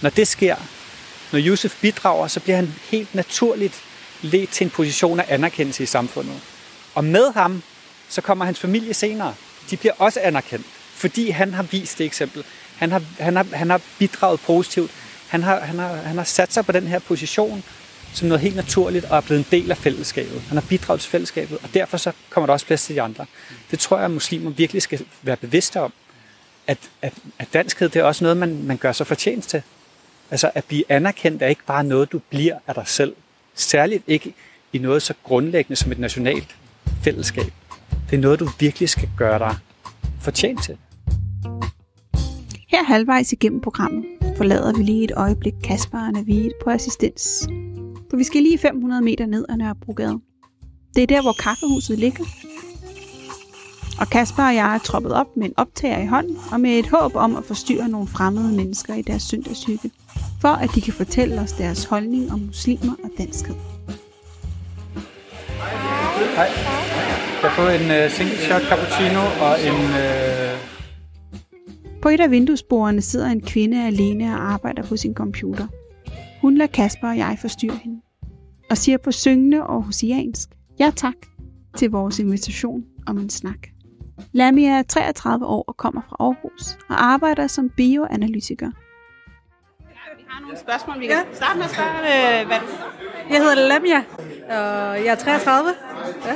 Når det sker, når Josef bidrager, så bliver han helt naturligt ledt til en position af anerkendelse i samfundet. Og med ham, så kommer hans familie senere. De bliver også anerkendt, fordi han har vist det eksempel. Han har, han har, han har bidraget positivt. Han har, han, har, han har sat sig på den her position som noget helt naturligt og er blevet en del af fællesskabet. Han har bidraget til fællesskabet, og derfor så kommer der også plads til de andre. Det tror jeg, at muslimer virkelig skal være bevidste om. At, at, at danskhed, det er også noget, man, man gør sig fortjent til. Altså at blive anerkendt er ikke bare noget, du bliver af dig selv. Særligt ikke i noget så grundlæggende som et nationalt fællesskab. Det er noget, du virkelig skal gøre dig fortjent til. Her halvvejs igennem programmet forlader vi lige et øjeblik Kasper og Navid på assistens. For vi skal lige 500 meter ned ad Nørrebrogade. Det er der, hvor kaffehuset ligger. Og Kasper og jeg er troppet op med en optager i hånden og med et håb om at forstyrre nogle fremmede mennesker i deres søndagshygge, for at de kan fortælle os deres holdning om muslimer og danskhed. Hej. Jeg får en uh, single shot cappuccino og en... Uh... På et af vinduesbordene sidder en kvinde alene og arbejder på sin computer. Hun lader Kasper og jeg forstyrre hende, og siger på syngende og hosiansk, ja tak, til vores invitation om en snak. Lamia er 33 år og kommer fra Aarhus og arbejder som bioanalytiker. Vi har nogle spørgsmål. Vi kan ja. starte med at spørge, øh, hvad du... Jeg hedder Lamia, og jeg er 33. Ja.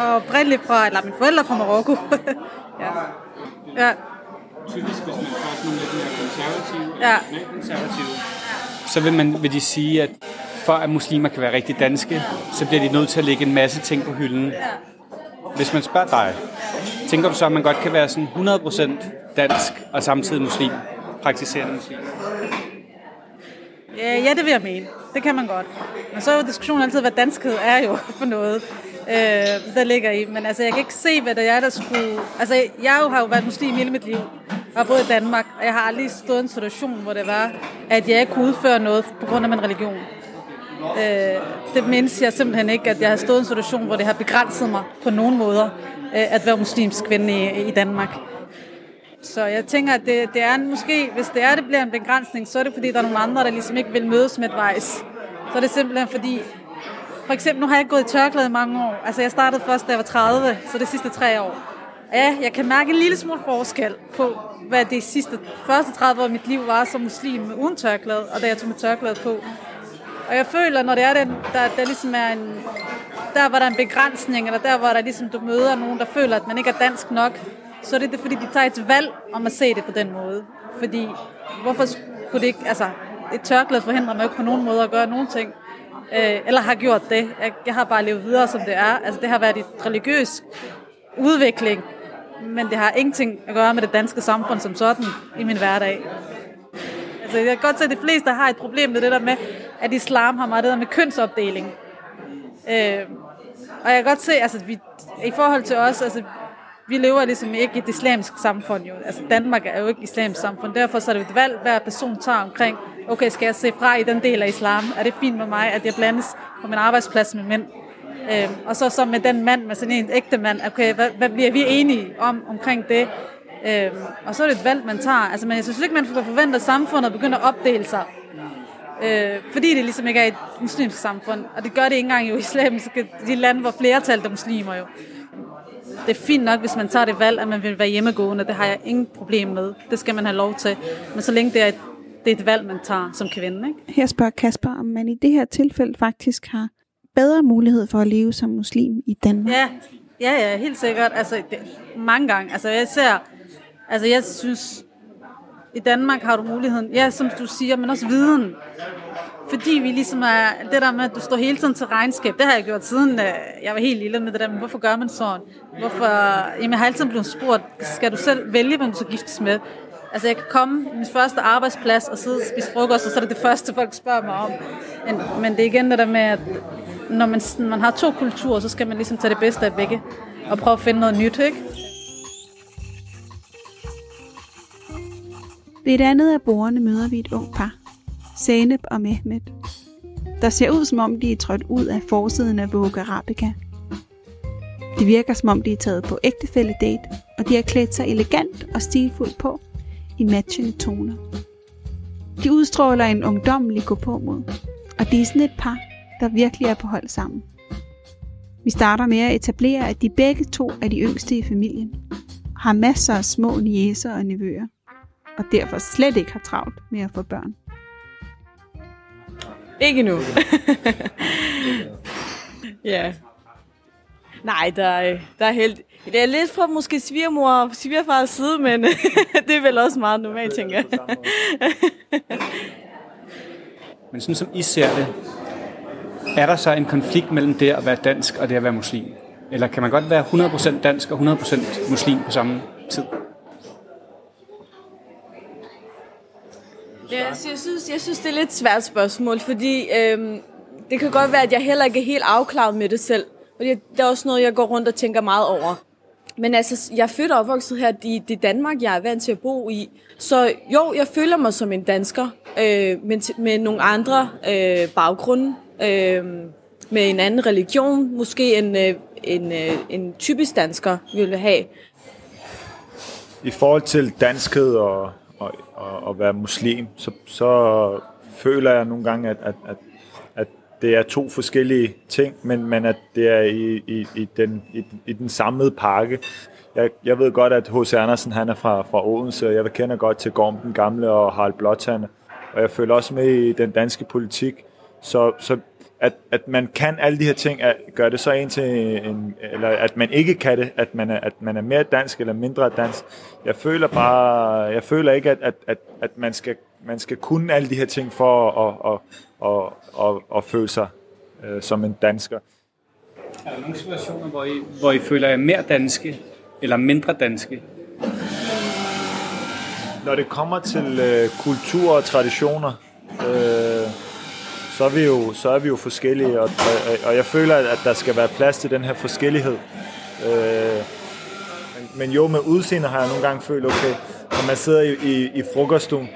Og oprindeligt fra, eller mine forældre fra Marokko. ja. ja. Typisk, hvis man får sådan lidt mere konservativ, ja. konservativ, så vil, man, vil de sige, at for at muslimer kan være rigtig danske, så bliver de nødt til at lægge en masse ting på hylden. Hvis man spørger dig, tænker du så, at man godt kan være sådan 100% dansk og samtidig muslim, praktiserende muslim? Øh, ja, det vil jeg mene. Det kan man godt. Men så er jo diskussionen altid, hvad danskhed er jo for noget, øh, der ligger i. Men altså, jeg kan ikke se, hvad det er, der skulle... Altså, jeg har jo været muslim hele mit liv har boet i Danmark, og jeg har aldrig stået i en situation, hvor det var, at jeg ikke kunne udføre noget på grund af min religion. Øh, det mindes jeg simpelthen ikke, at jeg har stået i en situation, hvor det har begrænset mig på nogen måder, øh, at være muslimsk kvinde i, i Danmark. Så jeg tænker, at det, det er måske, hvis det er, det bliver en begrænsning, så er det fordi, der er nogle andre, der ligesom ikke vil mødes med et vejs. Så er det simpelthen fordi, for eksempel, nu har jeg gået i tørklæde i mange år. Altså, jeg startede først, da jeg var 30, så det sidste tre år. Ja, jeg kan mærke en lille smule forskel på, hvad det sidste første 30 år af mit liv var som muslim uden tørklæde, og da jeg tog mit tørklæde på. Og jeg føler, når det er den, der, der ligesom er en, der var der en begrænsning, eller der hvor der ligesom du møder nogen, der føler, at man ikke er dansk nok, så er det, det fordi, de tager et valg om at se det på den måde. Fordi, hvorfor skulle det ikke, altså, et tørklæde forhindrer mig ikke på nogen måde at gøre nogen ting. Øh, eller har gjort det. Jeg, jeg har bare levet videre, som det er. Altså, det har været et religiøs udvikling, men det har ingenting at gøre med det danske samfund som sådan i min hverdag. Altså, jeg kan godt se, at de fleste har et problem med det der med, at islam har meget det der med kønsopdeling. Øh, og jeg kan godt se, altså, vi, i forhold til os, altså, vi lever ligesom ikke i et islamisk samfund jo. Altså Danmark er jo ikke et islamisk samfund. Derfor så er det et valg, hver person tager omkring, okay, skal jeg se fra i den del af islam? Er det fint med mig, at jeg blandes på min arbejdsplads med mænd? Øh, og så, så med den mand, med sådan en ægte mand, okay, hvad, hvad bliver vi enige om omkring det? Øh, og så er det et valg, man tager. Altså, men jeg synes ikke, man får forvente, at samfundet begynder at opdele sig. Øh, fordi det ligesom ikke er et muslimsk samfund. Og det gør det ikke engang jo i islamiske de lande, hvor flertal er muslimer jo. Det er fint nok, hvis man tager det valg, at man vil være hjemmegående. Det har jeg ingen problem med. Det skal man have lov til. Men så længe det er et, det er et valg, man tager som kvinde. Ikke? Her spørger Kasper, om man i det her tilfælde faktisk har bedre mulighed for at leve som muslim i Danmark. Ja, ja, ja helt sikkert. Altså, det, mange gange. Altså, jeg ser, altså, jeg synes, i Danmark har du muligheden, ja, som du siger, men også viden. Fordi vi ligesom er, det der med, at du står hele tiden til regnskab, det har jeg gjort siden øh, jeg var helt lille med det der, men hvorfor gør man sådan? Hvorfor, jamen jeg har altid blevet spurgt, skal du selv vælge, hvem du skal giftes med? Altså jeg kan komme i min første arbejdsplads og sidde og spise frokost, og så er det det første, folk spørger mig om. Men, men det er igen det der med, at når man, man har to kulturer, så skal man ligesom tage det bedste af begge, og prøve at finde noget nyt, ikke? Ved et andet af bordene møder vi et ung par, Zainab og Mehmet, der ser ud som om de er trådt ud af forsiden af Vogue Arabica. Det virker som om de er taget på ægtefælde date, og de har klædt sig elegant og stilfuldt på i matchende toner. De udstråler en ungdommelig gå på mod, og de er sådan et par, der virkelig er på hold sammen. Vi starter med at etablere, at de begge to er de yngste i familien, har masser af små niæser og nevøer, og derfor slet ikke har travlt med at få børn. Ikke nu. ja. Nej, der er, der er helt... Det er lidt fra måske svigermor og svigerfars side, men det er vel også meget normalt, tænker jeg. men sådan som I ser det, er der så en konflikt mellem det at være dansk og det at være muslim? Eller kan man godt være 100% dansk og 100% muslim på samme tid? Ja, altså, jeg, synes, jeg synes, det er lidt svært spørgsmål, fordi øhm, det kan godt være, at jeg heller ikke er helt afklaret med det selv. Og det, det er også noget, jeg går rundt og tænker meget over. Men altså, jeg er født og opvokset her i det Danmark, jeg er vant til at bo i. Så jo, jeg føler mig som en dansker, øh, men med nogle andre øh, baggrunde. Øh, med en anden religion, måske en, øh, en, øh, en typisk dansker ville have. I forhold til danskhed og at, og, og være muslim, så, så føler jeg nogle gange, at, at, at, at det er to forskellige ting, men, men at det er i, i, i, den, i, i den samlede pakke. Jeg, jeg ved godt, at H.C. Andersen han er fra, fra Odense, og jeg kender godt til Gorm den Gamle og Harald Blåtand. Og jeg føler også med i den danske politik. Så, så at, at man kan alle de her ting, at gøre det så en til en, eller at man ikke kan det, at man er, at man er mere dansk eller mindre dansk. Jeg føler bare, jeg føler ikke, at, at, at, at man, skal, man skal kunne alle de her ting for at, at, at, at, at føle sig øh, som en dansker. Er der nogle situationer, hvor I, hvor I føler jer mere danske eller mindre danske? Når det kommer til øh, kultur og traditioner, øh, så er vi jo, så er vi jo forskellige, og, og jeg føler, at der skal være plads til den her forskellighed. Øh, men jo, med udseende har jeg nogle gange følt, okay, når man sidder i, i, i frokoststuen,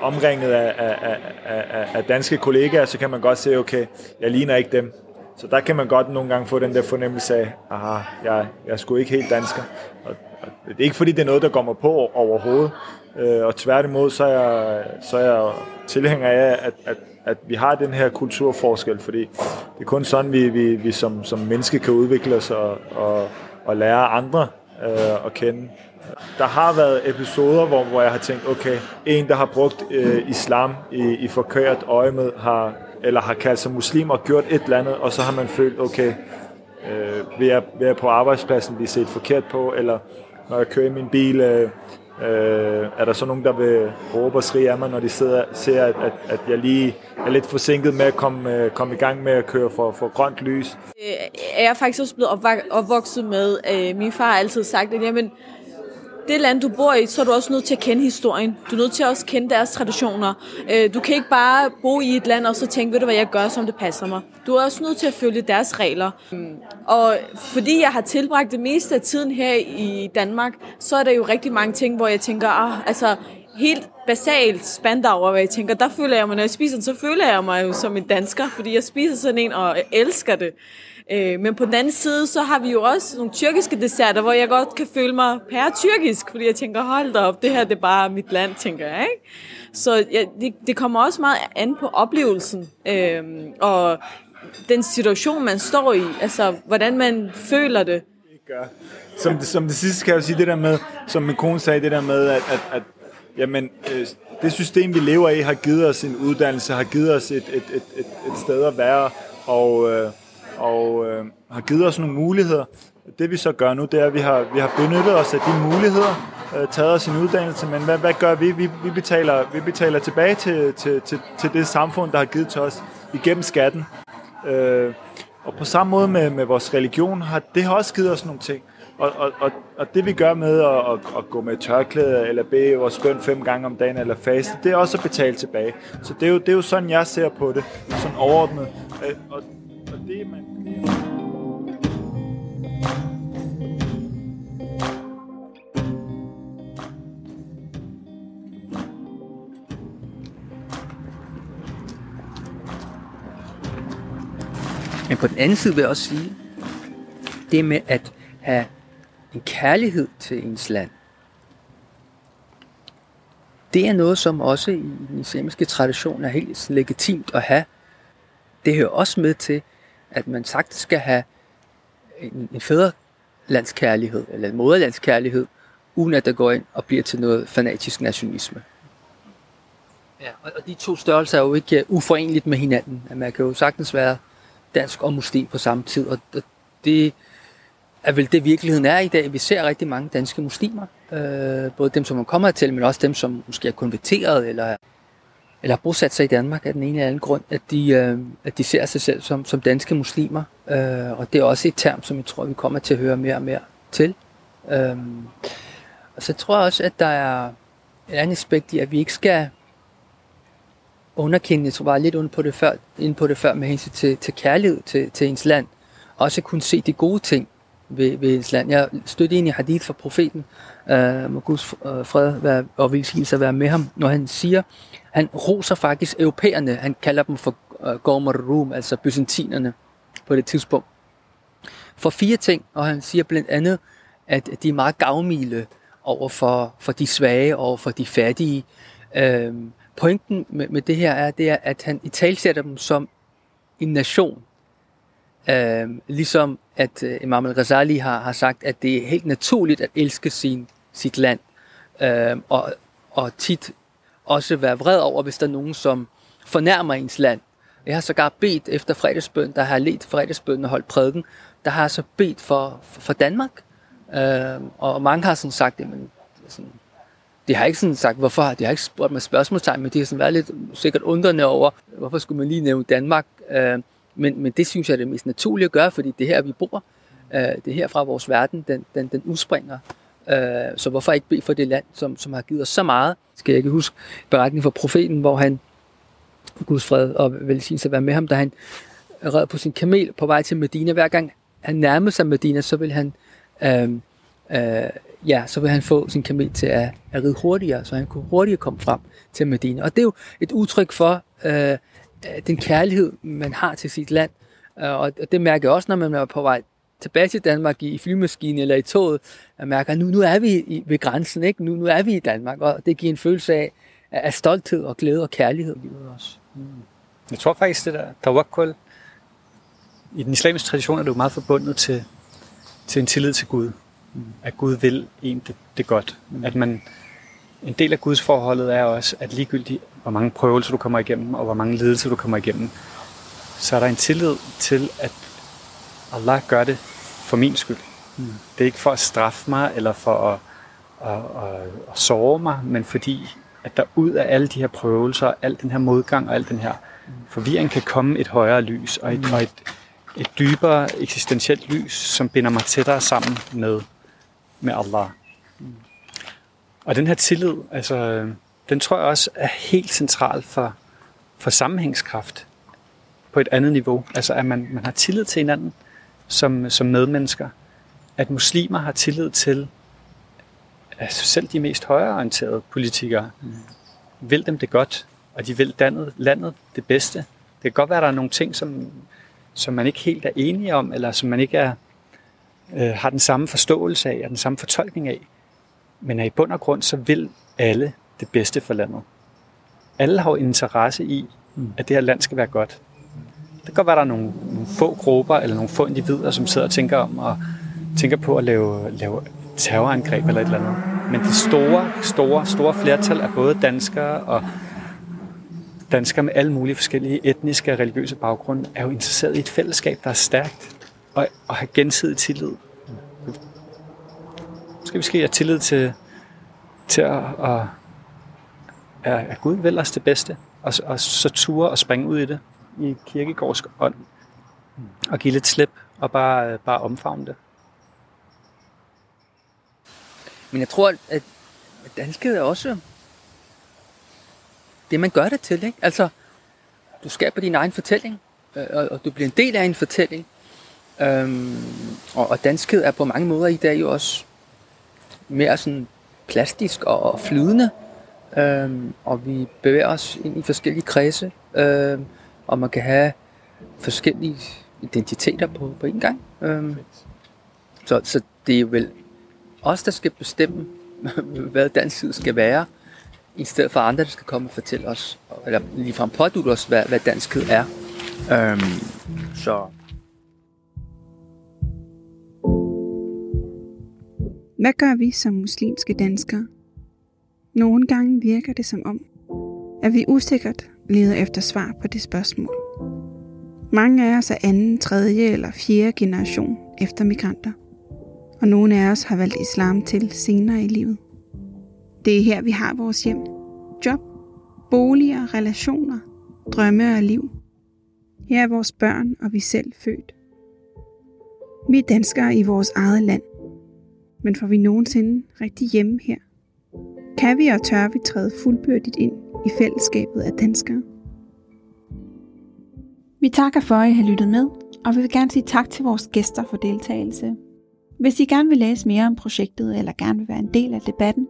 omringet af, af, af, af danske kollegaer, så kan man godt se, okay, jeg ligner ikke dem. Så der kan man godt nogle gange få den der fornemmelse af, aha, jeg, jeg er sgu ikke helt dansker. Og, og det er ikke fordi, det er noget, der kommer på overhovedet. Øh, og tværtimod, så er jeg, så er jeg tilhænger af, at, at at vi har den her kulturforskel, fordi det er kun sådan, vi, vi, vi som, som menneske kan udvikle os og, og, og lære andre øh, at kende. Der har været episoder, hvor, hvor jeg har tænkt, okay, en, der har brugt øh, islam i, i forkert øje med, har, eller har kaldt sig muslim og gjort et eller andet, og så har man følt, okay, øh, vil, jeg, vil jeg på arbejdspladsen blive set forkert på, eller når jeg kører i min bil, øh, øh, er der så nogen, der vil råbe og skrige af mig, når de sidder, ser, at, at, at jeg lige er lidt forsinket med at komme, øh, komme i gang med at køre for, for grønt lys? Øh, jeg er faktisk også blevet opvokset med, øh, min far har altid sagt, at jamen, det land, du bor i, så er du også nødt til at kende historien. Du er nødt til at også kende deres traditioner. Øh, du kan ikke bare bo i et land og så tænke, ved du hvad, jeg gør, som det passer mig. Du er også nødt til at følge deres regler. Og fordi jeg har tilbragt det meste af tiden her i Danmark, så er der jo rigtig mange ting, hvor jeg tænker, ah, altså helt basalt spandauer, hvad jeg tænker, der føler jeg mig, når jeg spiser så føler jeg mig jo som en dansker, fordi jeg spiser sådan en og elsker det. Øh, men på den anden side, så har vi jo også nogle tyrkiske desserter, hvor jeg godt kan føle mig pære-tyrkisk, fordi jeg tænker, hold da op, det her det er bare mit land, tænker jeg. Ikke? Så ja, det, det kommer også meget an på oplevelsen, øh, og den situation, man står i, altså hvordan man føler det. Som det, som det sidste kan jeg jo sige det der med, som min kone sagde, det der med, at, at, at jamen, øh, det system, vi lever i, har givet os en uddannelse, har givet os et, et, et, et, et sted at være, og, øh, og øh, har givet os nogle muligheder. Det vi så gør nu, det er, at vi har, vi har benyttet os af de muligheder, øh, taget os en uddannelse, men hvad, hvad gør vi? Vi, vi, betaler, vi betaler tilbage til, til, til, til det samfund, der har givet til os igennem skatten. Øh, og på samme måde med, med vores religion, har det har også givet os nogle ting. Og, og, og, og det vi gør med at, at, at gå med tørklæde, eller bede vores bøn fem gange om dagen, eller faste, det er også at betale tilbage. Så det er jo, det er jo sådan, jeg ser på det, sådan overordnet. Øh, og, og det, man, men på den anden side vil jeg også sige, det med at have en kærlighed til ens land, det er noget, som også i den islamiske tradition er helt legitimt at have. Det hører også med til, at man sagt skal have en, en fædrelandskærlighed, eller en moderlandskærlighed, uden at der går ind og bliver til noget fanatisk nationalisme. Ja, og de to størrelser er jo ikke øh, uforeneligt med hinanden. Man kan jo sagtens være dansk og muslim på samme tid, og det er vel det virkeligheden er i dag. Vi ser rigtig mange danske muslimer, øh, både dem, som man kommer til, men også dem, som måske er konverteret eller, eller har bosat sig i Danmark af den ene eller anden grund, at de, øh, at de ser sig selv som, som danske muslimer. Øh, og det er også et term, som jeg tror, vi kommer til at høre mere og mere til. Øh, og så tror jeg også, at der er et andet aspekt i, at vi ikke skal underkende, jeg tror bare lidt under på det før, inde på det før med hensyn til, til kærlighed til, til ens land. Også at kunne se de gode ting ved, ved ens land. Jeg stødte ind i hadith fra profeten, øh, må Guds øh, fred være, og velsignelse være med ham, når han siger, han roser faktisk europæerne, han kalder dem for øh, uh, Gormer Rum, altså byzantinerne på det tidspunkt, for fire ting, og han siger blandt andet, at de er meget gavmilde over for, for de svage og for de fattige. Øhm, pointen med, med det her er, det er, at han i talsætter dem som en nation. Øhm, ligesom at øh, Imam al-Ghazali har, har sagt, at det er helt naturligt at elske sin, sit land. Øhm, og, og tit også være vred over, hvis der er nogen, som fornærmer ens land. Jeg har sågar bedt efter fredagsbøn, der har let fredagsbøn og holdt prædiken, der har jeg så bedt for, for, for Danmark. Øh, og mange har sådan sagt, jamen, sådan, de har ikke sådan sagt, hvorfor, de har ikke spurgt mig spørgsmålstegn, men de har sådan været lidt sikkert undrende over, hvorfor skulle man lige nævne Danmark. Øh, men, men det synes jeg er det mest naturlige at gøre, fordi det er her, vi bor. Øh, det her fra vores verden, den, den, den udspringer. Øh, så hvorfor ikke bede for det land, som, som har givet os så meget? Skal jeg ikke huske beretningen fra profeten, hvor han, Guds fred og velsignelse være med ham, da han red på sin kamel på vej til Medina. Hver gang han nærmede sig Medina, så vil han øh, øh, ja, så vil han få sin kamel til at, at ride hurtigere, så han kunne hurtigere komme frem til Medina. Og det er jo et udtryk for øh, den kærlighed, man har til sit land. Øh, og det mærker jeg også, når man er på vej tilbage til Danmark i flymaskinen eller i toget, jeg mærker, at nu, nu er vi i, ved grænsen, ikke? Nu, nu er vi i Danmark, og det giver en følelse af, af stolthed og glæde og kærlighed i også. Mm. Jeg tror faktisk, det der tawakkul, i den islamiske tradition er det jo meget forbundet til, til en tillid til Gud. Mm. At Gud vil en det, det godt. Mm. At man en del af Guds forholdet er også, at ligegyldigt hvor mange prøvelser du kommer igennem, og hvor mange lidelser du kommer igennem, så er der en tillid til, at Allah gør det for min skyld. Mm. Det er ikke for at straffe mig, eller for at, at, at, at såre mig, men fordi, at der ud af alle de her prøvelser, al den her modgang og al den her forvirring, kan komme et højere lys, og et, mm. og et, et dybere eksistentielt lys, som binder mig tættere sammen med, med Allah. Mm. Og den her tillid, altså, den tror jeg også er helt central for, for sammenhængskraft på et andet niveau. Altså at man, man har tillid til hinanden som, som medmennesker. At muslimer har tillid til altså selv de mest højreorienterede politikere. Mm. Vil dem det godt, og de vil landet, landet det bedste. Det kan godt være, at der er nogle ting, som, som man ikke helt er enige om, eller som man ikke er, øh, har den samme forståelse af, og den samme fortolkning af. Men i bund og grund, så vil alle det bedste for landet. Alle har interesse i, mm. at det her land skal være godt. Det kan godt være, at der er nogle, nogle få grupper eller nogle få individer, som sidder og tænker om og tænker på at lave, lave terrorangreb eller et eller andet. Men det store, store, store flertal af både danskere og danskere med alle mulige forskellige etniske og religiøse baggrunde er jo interesseret i et fællesskab, der er stærkt og, og har gensidig tillid. Skal vi ske have tillid til, til at, at, at, at Gud vil os det bedste, og, og så ture og springe ud i det i kirkegårdsk ånd, og give lidt slip og bare, øh, bare omfavne det. Men jeg tror, at danskhed er også det, man gør det til. Ikke? Altså, du skaber din egen fortælling, øh, og, og du bliver en del af en fortælling. Øhm, og, og danskhed er på mange måder i dag jo også mere sådan plastisk og, og flydende. Øhm, og vi bevæger os ind i forskellige kredse, øhm, og man kan have forskellige identiteter på, på en gang. Øhm, så, så det er vel os, der skal bestemme, hvad danskhed skal være, i stedet for andre, der skal komme og fortælle os, eller ligefrem pådute os, hvad, hvad danskhed er. Øhm, så Hvad gør vi som muslimske danskere? Nogle gange virker det som om, at vi usikkert leder efter svar på det spørgsmål. Mange af os er anden, tredje eller fjerde generation efter migranter, og nogle af os har valgt islam til senere i livet. Det er her, vi har vores hjem, job, boliger, relationer, drømme og liv. Her er vores børn og vi selv født. Vi er danskere i vores eget land, men får vi nogensinde rigtig hjemme her? Kan vi og tør vi træde fuldbyrdigt ind i fællesskabet af danskere? Vi takker for, at I har lyttet med, og vi vil gerne sige tak til vores gæster for deltagelse. Hvis I gerne vil læse mere om projektet, eller gerne vil være en del af debatten,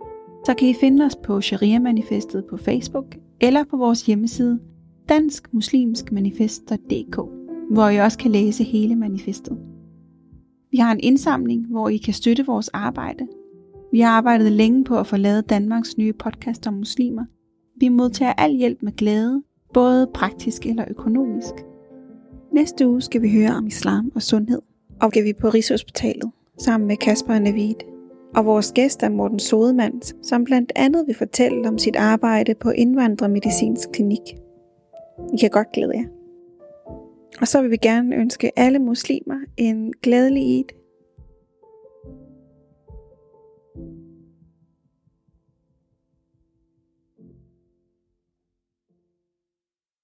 så kan I finde os på Sharia-manifestet på Facebook, eller på vores hjemmeside danskmuslimskmanifest.dk, hvor I også kan læse hele manifestet. Vi har en indsamling, hvor I kan støtte vores arbejde. Vi har arbejdet længe på at få lavet Danmarks nye podcast om muslimer. Vi modtager al hjælp med glæde, både praktisk eller økonomisk. Næste uge skal vi høre om islam og sundhed, og skal vi på Rigshospitalet sammen med Kasper og Navid. Og vores gæst er Morten Sodemann, som blandt andet vil fortælle om sit arbejde på Indvandrermedicinsk Klinik. I kan godt glæde jer. Og så vil vi gerne ønske alle muslimer en glædelig Eid